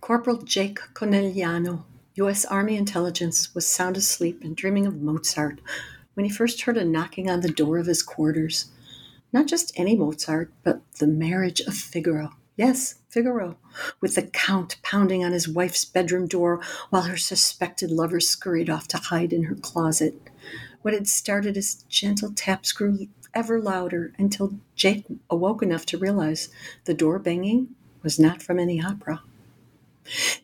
Corporal Jake Conegliano, U.S. Army intelligence, was sound asleep and dreaming of Mozart when he first heard a knocking on the door of his quarters. Not just any Mozart, but the marriage of Figaro. Yes, Figaro, with the Count pounding on his wife's bedroom door while her suspected lover scurried off to hide in her closet. What had started as gentle taps grew ever louder until Jake awoke enough to realize the door banging was not from any opera.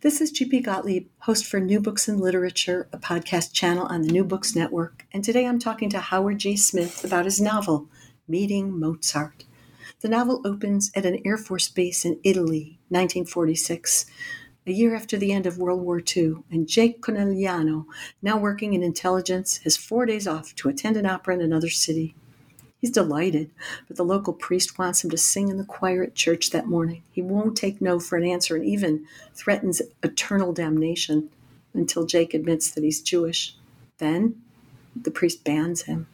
This is G.P. Gottlieb, host for New Books in Literature, a podcast channel on the New Books Network. And today I'm talking to Howard Jay Smith about his novel, Meeting Mozart. The novel opens at an Air Force base in Italy, 1946, a year after the end of World War II, and Jake Conegliano, now working in intelligence, has four days off to attend an opera in another city. He's delighted, but the local priest wants him to sing in the choir at church that morning. He won't take no for an answer and even threatens eternal damnation until Jake admits that he's Jewish. Then the priest bans him.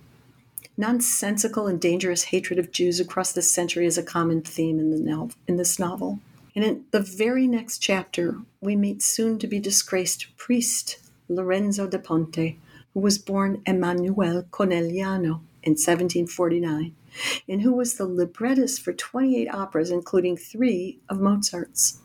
Nonsensical and dangerous hatred of Jews across the century is a common theme in, the no- in this novel. And in the very next chapter, we meet soon to be disgraced priest Lorenzo da Ponte, who was born Emanuele Conegliano in 1749, and who was the librettist for 28 operas, including three of Mozart's.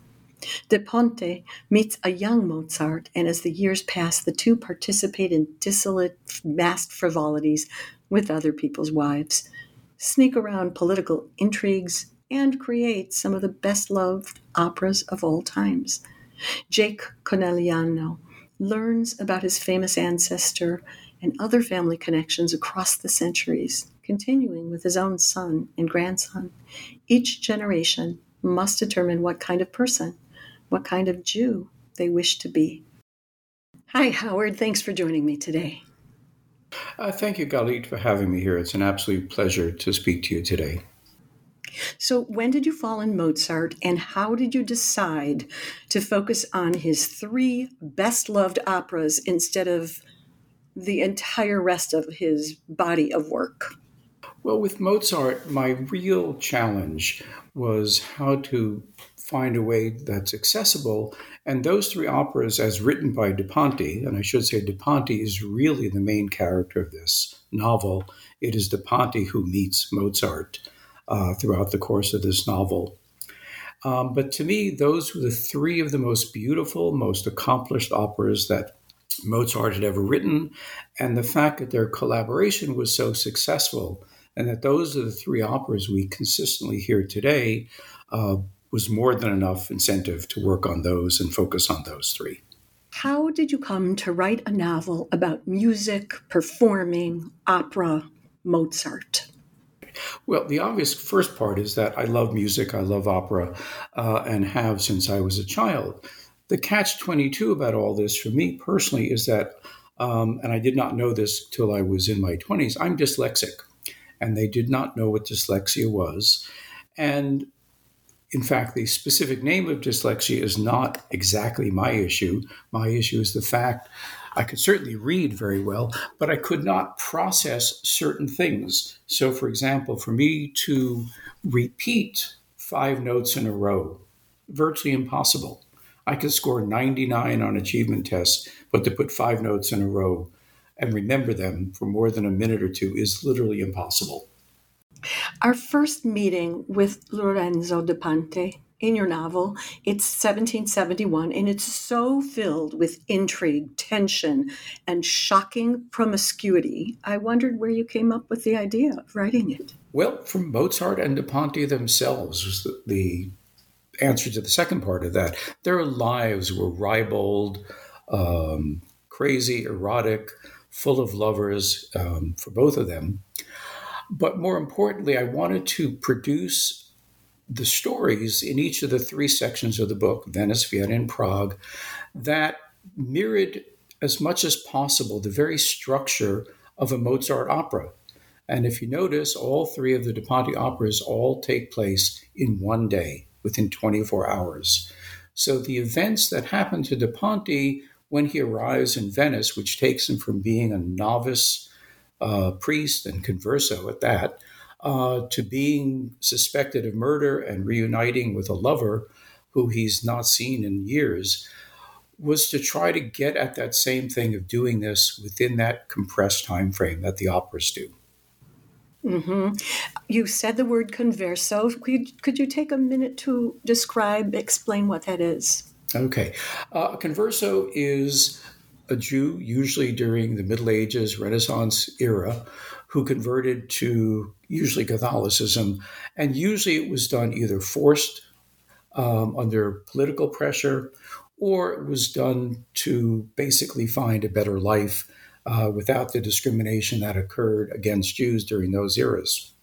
Da Ponte meets a young Mozart, and as the years pass, the two participate in dissolute, masked frivolities with other people's wives, sneak around political intrigues, and create some of the best loved operas of all times. Jake Conegliano learns about his famous ancestor and other family connections across the centuries, continuing with his own son and grandson. Each generation must determine what kind of person, what kind of Jew they wish to be. Hi, Howard. Thanks for joining me today. Uh, thank you, Galit, for having me here. It's an absolute pleasure to speak to you today. So, when did you fall in Mozart, and how did you decide to focus on his three best loved operas instead of the entire rest of his body of work? Well, with Mozart, my real challenge was how to find a way that's accessible. And those three operas, as written by Da Ponte, and I should say Da Ponte is really the main character of this novel. It is Da Ponte who meets Mozart uh, throughout the course of this novel. Um, but to me, those were the three of the most beautiful, most accomplished operas that Mozart had ever written, and the fact that their collaboration was so successful, and that those are the three operas we consistently hear today, uh, was more than enough incentive to work on those and focus on those three. How did you come to write a novel about music, performing, opera, Mozart? Well, the obvious first part is that I love music, I love opera, uh, and have since I was a child. The catch 22 about all this for me personally is that, um, and I did not know this till I was in my 20s, I'm dyslexic. And they did not know what dyslexia was. And in fact, the specific name of dyslexia is not exactly my issue. My issue is the fact I could certainly read very well, but I could not process certain things. So, for example, for me to repeat five notes in a row, virtually impossible. I could score 99 on achievement tests, but to put five notes in a row and remember them for more than a minute or two is literally impossible. Our first meeting with Lorenzo da Ponte in your novel, it's 1771, and it's so filled with intrigue, tension, and shocking promiscuity. I wondered where you came up with the idea of writing it. Well, from Mozart and da Ponte themselves was the, the answer to the second part of that. Their lives were ribald, um, crazy, erotic, full of lovers um, for both of them. But more importantly, I wanted to produce the stories in each of the three sections of the book Venice, Vienna, and Prague that mirrored as much as possible the very structure of a Mozart opera. And if you notice, all three of the Da Ponte operas all take place in one day, within 24 hours. So the events that happen to Da Ponte when he arrives in Venice, which takes him from being a novice uh, priest and converso at that, uh, to being suspected of murder and reuniting with a lover who he's not seen in years, was to try to get at that same thing of doing this within that compressed time frame that the operas do. Mm-hmm. You said the word converso. Could, could you take a minute to describe, explain what that is? Okay. Uh, converso is a Jew, usually during the Middle Ages, Renaissance era, who converted to usually Catholicism. And usually it was done either forced um, under political pressure or it was done to basically find a better life uh, without the discrimination that occurred against Jews during those eras.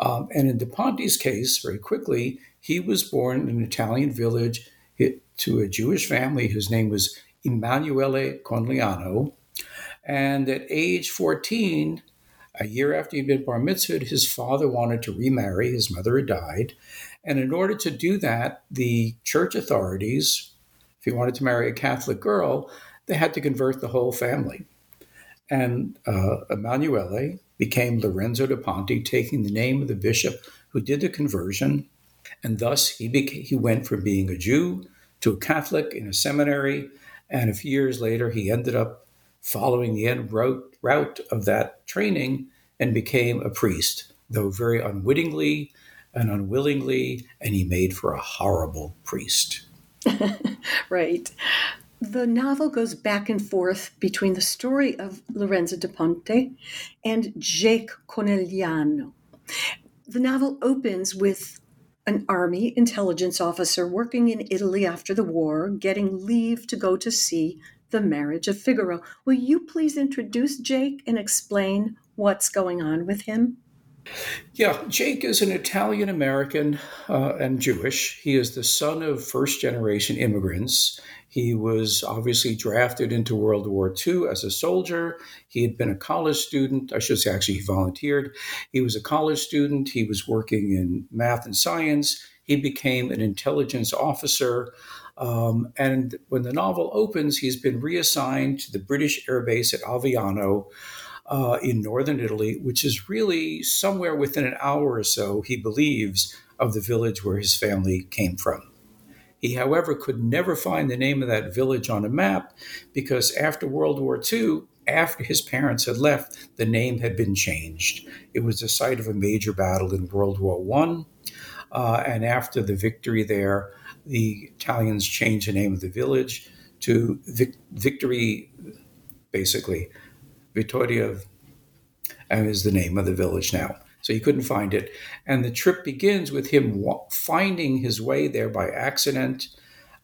Um, and in Da Ponte's case, very quickly, he was born in an Italian village to a Jewish family whose name was Emanuele Conegliano. And at age 14, a year after he'd been bar mitzvahed, his father wanted to remarry. His mother had died. And in order to do that, the church authorities, if he wanted to marry a Catholic girl, they had to convert the whole family. And uh, Emanuele became Lorenzo da Ponte, taking the name of the bishop who did the conversion. And thus he, he went from being a Jew to a Catholic in a seminary. And a few years later, he ended up following the end route, route of that training and became a priest, though very unwittingly and unwillingly, and he made for a horrible priest. right. The novel goes back and forth between the story of Lorenzo da Ponte and Jake Conegliano. The novel opens with an army intelligence officer working in Italy after the war, getting leave to go to see the marriage of Figaro. Will you please introduce Jake and explain what's going on with him? Yeah, Jake is an Italian American uh, and Jewish. He is the son of first generation immigrants. He was obviously drafted into World War II as a soldier. He had been a college student. I should say, actually, he volunteered. He was a college student. He was working in math and science. He became an intelligence officer. Um, and when the novel opens, he's been reassigned to the British Air Base at Aviano uh, in northern Italy, which is really somewhere within an hour or so, he believes, of the village where his family came from. He, however, could never find the name of that village on a map because after World War II, after his parents had left, the name had been changed. It was the site of a major battle in World War I. Uh, and after the victory there, the Italians changed the name of the village to Vic- Victory, basically, Vittoria is the name of the village now. So he couldn't find it. And the trip begins with him finding his way there by accident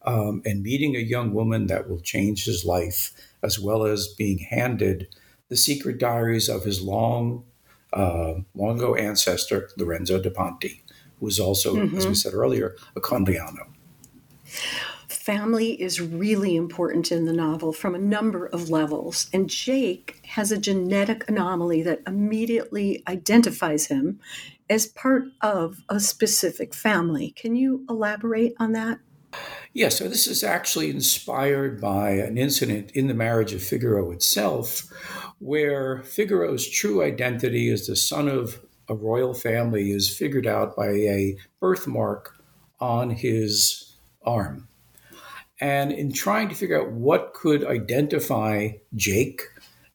um, and meeting a young woman that will change his life, as well as being handed the secret diaries of his long, uh, long ago ancestor, Lorenzo da Ponte, who was also, mm-hmm. as we said earlier, a Conegliano. Family is really important in the novel from a number of levels, and Jake has a genetic anomaly that immediately identifies him as part of a specific family. Can you elaborate on that? Yes, so this is actually inspired by an incident in the marriage of Figaro itself, where Figaro's true identity as the son of a royal family is figured out by a birthmark on his arm. And in trying to figure out what could identify Jake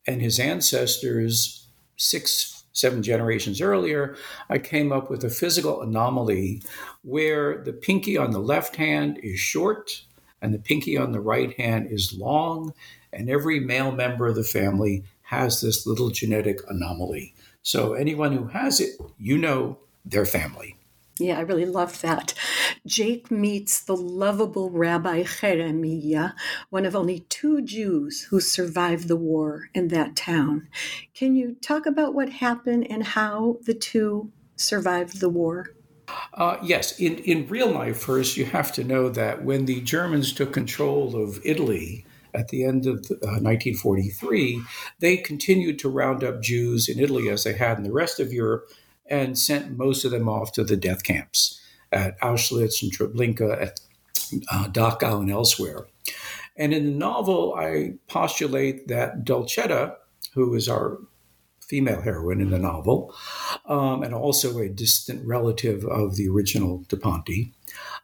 and his ancestors six, seven generations earlier, I came up with a physical anomaly where the pinky on the left hand is short and the pinky on the right hand is long, and every male member of the family has this little genetic anomaly. So anyone who has it, you know their family. Yeah, I really loved that. Jake meets the lovable Rabbi Jeremiah, one of only two Jews who survived the war in that town. Can you talk about what happened and how the two survived the war? Uh, yes, in, in real life, first, you have to know that when the Germans took control of Italy at the end of uh, 1943, they continued to round up Jews in Italy as they had in the rest of Europe and sent most of them off to the death camps at Auschwitz and Treblinka, at uh, Dachau, and elsewhere. And in the novel, I postulate that Dolcetta, who is our female heroine in the novel, um, and also a distant relative of the original Da Ponte,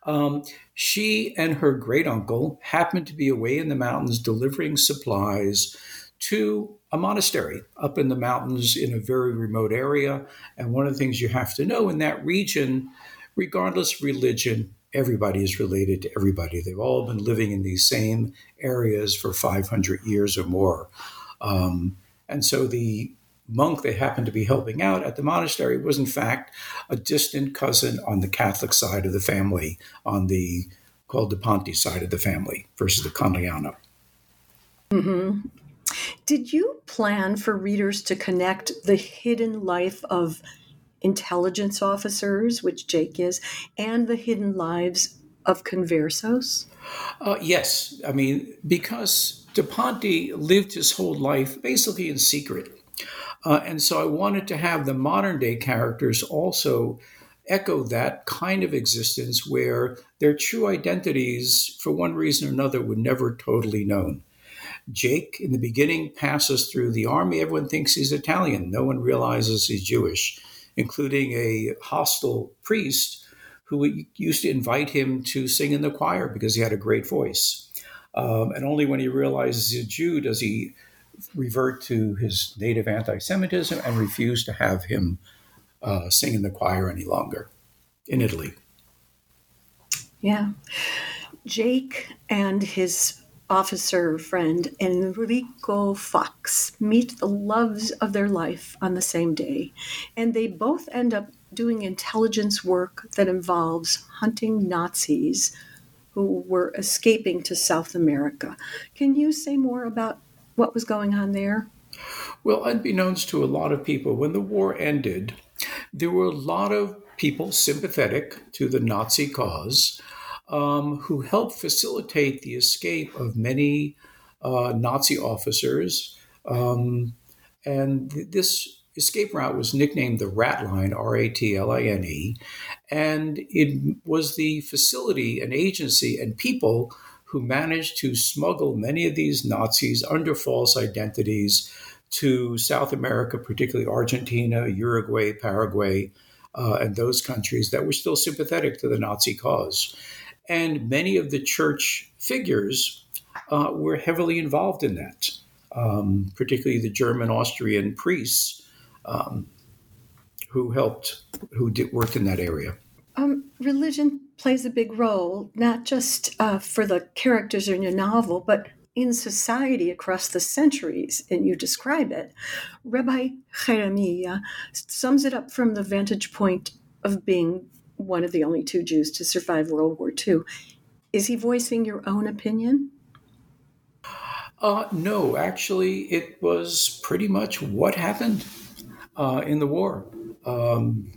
um, she and her great uncle happened to be away in the mountains delivering supplies to a monastery up in the mountains in a very remote area. And one of the things you have to know in that region, regardless of religion, everybody is related to everybody. They've all been living in these same areas for 500 years or more. Um, and so the monk they happened to be helping out at the monastery was, in fact, a distant cousin on the Catholic side of the family, on the called the Ponte side of the family versus the Conegliano. Mm-hmm. Did you plan for readers to connect the hidden life of intelligence officers, which Jake is, and the hidden lives of conversos? Uh, yes. I mean, because Da Ponte lived his whole life basically in secret. Uh, and so I wanted to have the modern day characters also echo that kind of existence where their true identities, for one reason or another, were never totally known. Jake, in the beginning, passes through the army. Everyone thinks he's Italian. No one realizes he's Jewish, including a hostile priest who used to invite him to sing in the choir because he had a great voice. Um, and only when he realizes he's a Jew does he revert to his native anti Semitism and refuse to have him uh, sing in the choir any longer in Italy. Yeah. Jake and his officer friend Enrico Fox meet the loves of their life on the same day, and they both end up doing intelligence work that involves hunting Nazis who were escaping to South America. Can you say more about what was going on there? Well, unbeknownst to a lot of people, when the war ended, there were a lot of people sympathetic to the Nazi cause um, who helped facilitate the escape of many uh, Nazi officers. Um, and th- this escape route was nicknamed the Rat Line, R A T L I N E. And it was the facility, and agency, and people who managed to smuggle many of these Nazis under false identities to South America, particularly Argentina, Uruguay, Paraguay, uh, and those countries that were still sympathetic to the Nazi cause. And many of the church figures uh, were heavily involved in that, um, particularly the German Austrian priests um, who helped, who did work in that area. Um, religion plays a big role, not just uh, for the characters in your novel, but in society across the centuries, and you describe it. Rabbi Jeremiah sums it up from the vantage point of being one of the only two Jews to survive World War II. Is he voicing your own opinion? Uh, no, actually, it was pretty much what happened uh, in the war. Um,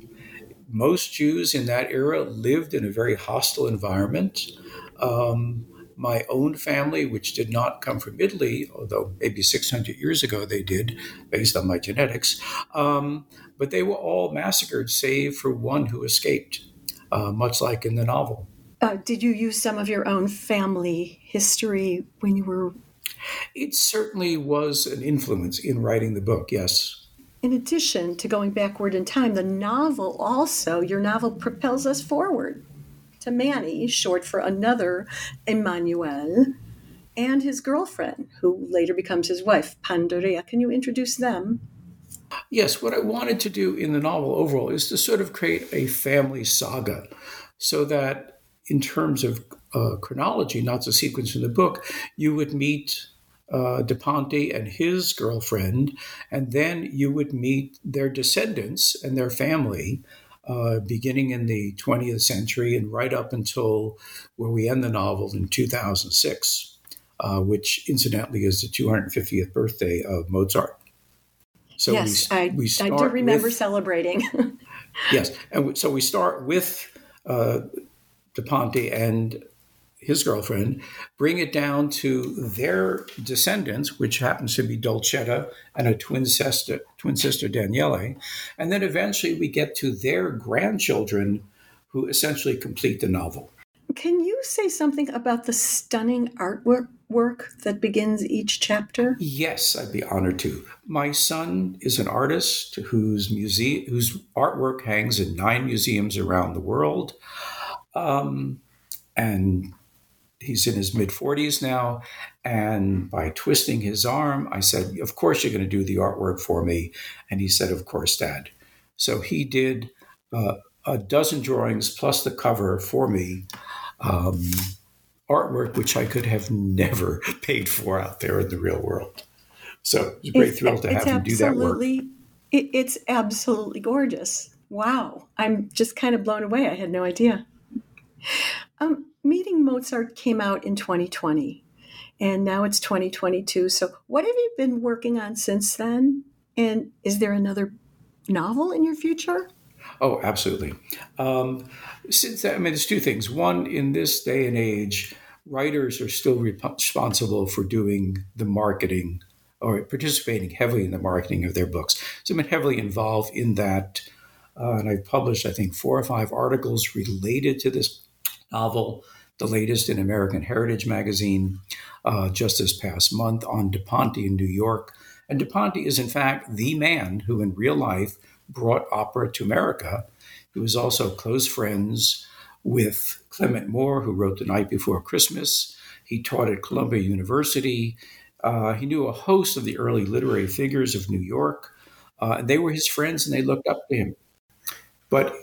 most Jews in that era lived in a very hostile environment. Um, my own family, which did not come from Italy, although maybe 600 years ago they did, based on my genetics. Um, but they were all massacred, save for one who escaped, uh, much like in the novel. Uh, did you use some of your own family history when you were? It certainly was an influence in writing the book, yes. In addition to going backward in time, the novel also, your novel propels us forward to Manny, short for another Emmanuel, and his girlfriend, who later becomes his wife, Pandorea. Can you introduce them? Yes, what I wanted to do in the novel overall is to sort of create a family saga so that, in terms of uh, chronology, not the sequence in the book, you would meet uh, Da Ponte and his girlfriend, and then you would meet their descendants and their family uh, beginning in the 20th century and right up until where we end the novel in 2006, uh, which incidentally is the 250th birthday of Mozart. So yes, we, I, we I do remember with, celebrating. yes, and so we start with uh, Da Ponte and his girlfriend, bring it down to their descendants, which happens to be Dolcetta and a twin sister, twin sister Daniele, and then eventually we get to their grandchildren, who essentially complete the novel. Can you say something about the stunning artwork work that begins each chapter? Yes, I'd be honored to. My son is an artist whose museum, whose artwork hangs in nine museums around the world. Um, and he's in his mid 40s now. And by twisting his arm, I said, Of course, you're going to do the artwork for me. And he said, Of course, Dad. So he did uh, a dozen drawings plus the cover for me. Um, artwork which I could have never paid for out there in the real world. So it's a great it's, thrill to have him do that work. It, it's absolutely gorgeous. Wow. I'm just kind of blown away. I had no idea. Um, Meeting Mozart came out in 2020, and now it's 2022. So, what have you been working on since then? And is there another novel in your future? Oh, absolutely. Um, since that, I mean, there's two things. One, in this day and age, writers are still responsible for doing the marketing or participating heavily in the marketing of their books. So I've been heavily involved in that. Uh, and I've published, I think, four or five articles related to this novel the latest in American Heritage Magazine uh, just this past month on Da Ponte in New York. And Da Ponte is, in fact, the man who in real life brought opera to America. He was also close friends with Clement Moore, who wrote The Night Before Christmas. He taught at Columbia University. Uh, he knew a host of the early literary figures of New York. Uh, they were his friends and they looked up to him. But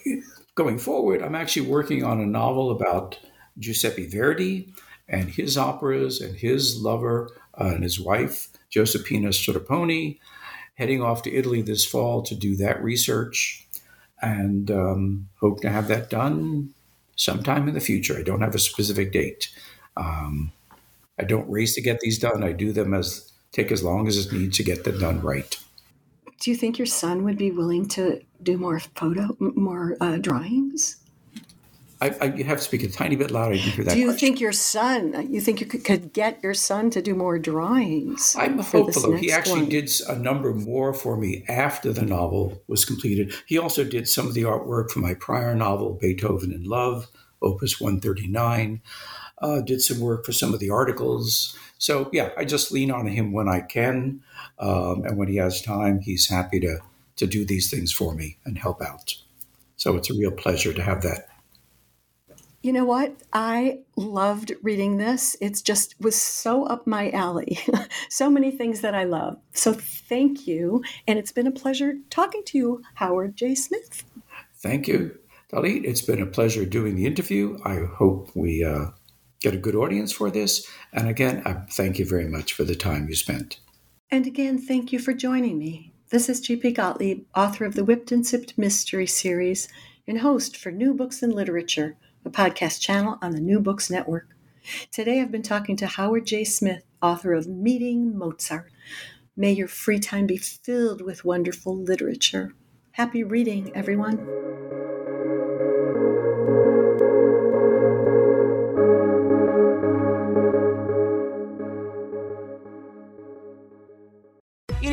going forward, I'm actually working on a novel about Giuseppe Verdi and his operas and his lover uh, and his wife, Josephina Strepponi, heading off to Italy this fall to do that research and um, hope to have that done sometime in the future. I don't have a specific date. Um, I don't race to get these done. I do them as take as long as it needs to get them done right. Do you think your son would be willing to do more photo, more uh, drawings? I, I, you have to speak a tiny bit louder. Do you question. think your son? You think you could, could, get your son to do more drawings? I'm hopeful. He actually one? did a number more for me after the novel was completed. He also did some of the artwork for my prior novel, Beethoven in Love, Opus 139. Uh, did some work for some of the articles. So yeah, I just lean on him when I can, um, and when he has time, he's happy to to do these things for me and help out. So it's a real pleasure to have that you know what? I loved reading this. It's just was so up my alley. so many things that I love. So thank you. And it's been a pleasure talking to you, Howard Jay Smith. Thank you, Dalit. It's been a pleasure doing the interview. I hope we uh, get a good audience for this. And again, I thank you very much for the time you spent. And again, thank you for joining me. This is G.P. Gottlieb, author of the Whipped and Sipped Mystery Series and host for New Books in Literature a podcast channel on the New Books Network. Today I've been talking to Howard Jay Smith, author of Meeting Mozart. May your free time be filled with wonderful literature. Happy reading, everyone.